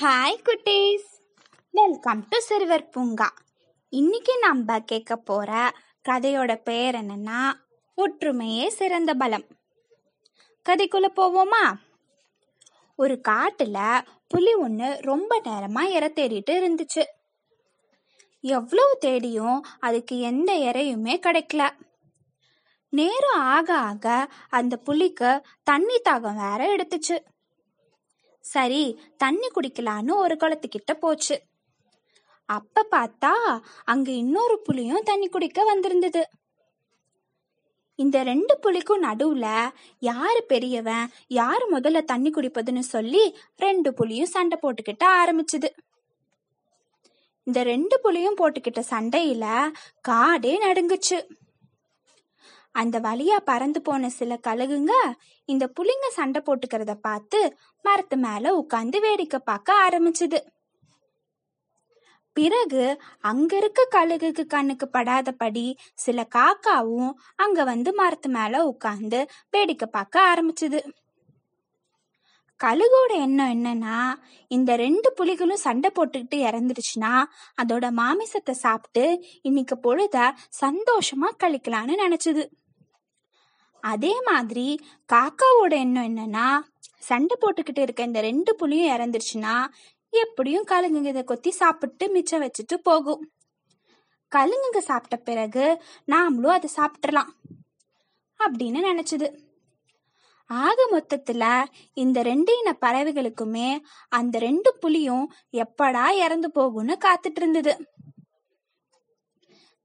Hi குட்டீஸ். Welcome to சிறுவர் பூங்கா இன்னைக்கு நம்ம கேட்க போற கதையோட பெயர் என்னன்னா ஒற்றுமையே சிறந்த பலம். கதைக்குள்ள போவோமா? ஒரு காட்டுல புலி ஒன்று ரொம்ப நேரமா இற தேடிட்டு இருந்துச்சு. எவ்வளவு தேடியும் அதுக்கு எந்த இறையுமே கிடைக்கல. நேரம் ஆக ஆக அந்த புலிக்கு தண்ணி தாகம் வேற எடுத்துச்சு. சரி தண்ணி குடிக்கலான்னு ஒரு குளத்துக்கிட்ட போச்சு. அப்ப பார்த்தா அங்க இன்னொரு புலியும் தண்ணி குடிக்க வந்திருந்தது. இந்த ரெண்டு புலிக்கும் நடுவுல யாரு பெரியவன் யாரு முதல்ல தண்ணி குடிப்பதுன்னு சொல்லி ரெண்டு புலியும் சண்டை போட்டுக்கிட்ட ஆரம்பிச்சுது. இந்த ரெண்டு புலியும் போட்டுக்கிட்ட சண்டையில காடே நடுங்குச்சு. அந்த வழியா பறந்து போன சில கழுகுங்க இந்த புலிங்க சண்டை போட்டுக்கிறத பார்த்து மரத்து மேல உட்காந்து வேடிக்கை பார்க்க ஆரம்பிச்சது. பிறகு அங்க இருக்க கழுகுக்கு கண்ணுக்கு படாதபடி சில காக்காவும் அங்க வந்து மரத்து மேல உட்காந்து வேடிக்கை பார்க்க ஆரம்பிச்சது. கழுகோட எண்ணம் என்னன்னா இந்த ரெண்டு புலிகளும் சண்டை போட்டுக்கிட்டு இறந்துருச்சுன்னா அதோட மாமிசத்தை சாப்பிட்டு இன்னைக்கு பொழுத சந்தோஷமா கழிக்கலான்னு நினைச்சது. அதே மாதிரி காக்காவோட எண்ணம் என்னன்னா சண்டை போட்டுக்கிட்டு இருக்க இந்த ரெண்டு புலியும் இறந்துருச்சுன்னா எப்படியும் கழுங்குங்க இதை கொத்தி சாப்பிட்டு மிச்சம் வச்சுட்டு போகும். கழுங்குங்க சாப்பிட்ட பிறகு நாமளும் அதை சாப்பிட்றலாம் அப்படின்னு நினைச்சது. ஆக மொத்தத்துல இந்த ரெண்டு இன பறவைகளுக்குமே அந்த ரெண்டு புலியும் எப்படா இறந்து போகும்னு காத்துட்டு இருந்தது.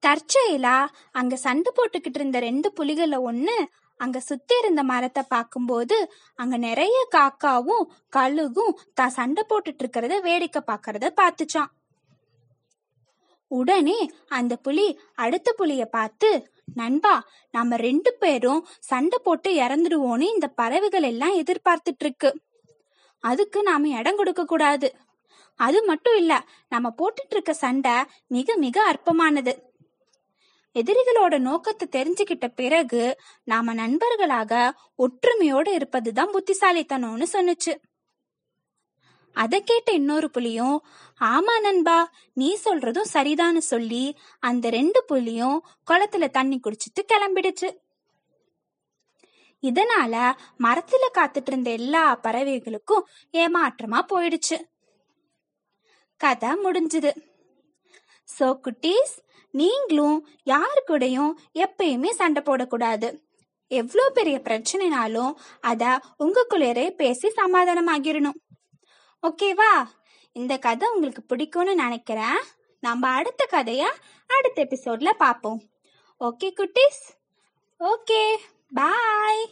தற்செயலா அங்க சண்டை போட்டுக்கிட்டு இருந்த ரெண்டு புலிகள்ல ஒண்ணு அங்க சுத்தி இருந்த மரத்தை பார்க்கும்போது அங்க நிறைய காக்காவும் கழுகும் தான் சண்டை போட்டுட்டு இருக்கிறத வேடிக்கை பார்க்கறத பார்த்துச்சான் உடனே அந்த புலி அடுத்த புலிய பார்த்து நண்பா நம்ம ரெண்டு பேரும் சண்டை போட்டு இறந்துடுவோன்னு இந்த பறவைகள் எல்லாம் எதிர்பார்த்துட்டு இருக்கு. அதுக்கு நாம இடம் கொடுக்க கூடாது. அது மட்டும் இல்ல நம்ம போட்டுட்டு இருக்க சண்டை மிக மிக அற்பமானது. எதிரிகளோட நோக்கத்தை தெரிஞ்சுக்கிட்ட பிறகு நாம நண்பர்களாக ஒற்றுமையோட இருப்பதுதான் புத்திசாலித்தனம்னு சொன்னுச்சு. அதை கேட்ட இன்னொரு புலியும் ஆமா நண்பா நீ சொல்றதும் சரிதான்னு சொல்லி அந்த ரெண்டு புலியும் குளத்துல தண்ணி குடிச்சிட்டு கிளம்பிடுச்சு. இதனால மரத்துல காத்துட்டு இருந்த எல்லா பறவைகளுக்கும் ஏமாற்றமா போயிடுச்சு. கதை முடிஞ்சுது. சோ குட்டீஸ் நீங்களும் யாரு கூடயும் எப்பயுமே சண்டை போடக்கூடாது. எவ்வளோ பெரிய பிரச்சனைனாலும் அத உங்களுக்குள்ளேயே பேசி சமாதானமாகிடணும் ஓகேவா இந்த கதை உங்களுக்கு பிடிக்கும்னு நினைக்கிறேன். நம்ம அடுத்த கதையை அடுத்த எபிசோட்ல பார்ப்போம். ஓகே குட்டீஸ்? Okay bye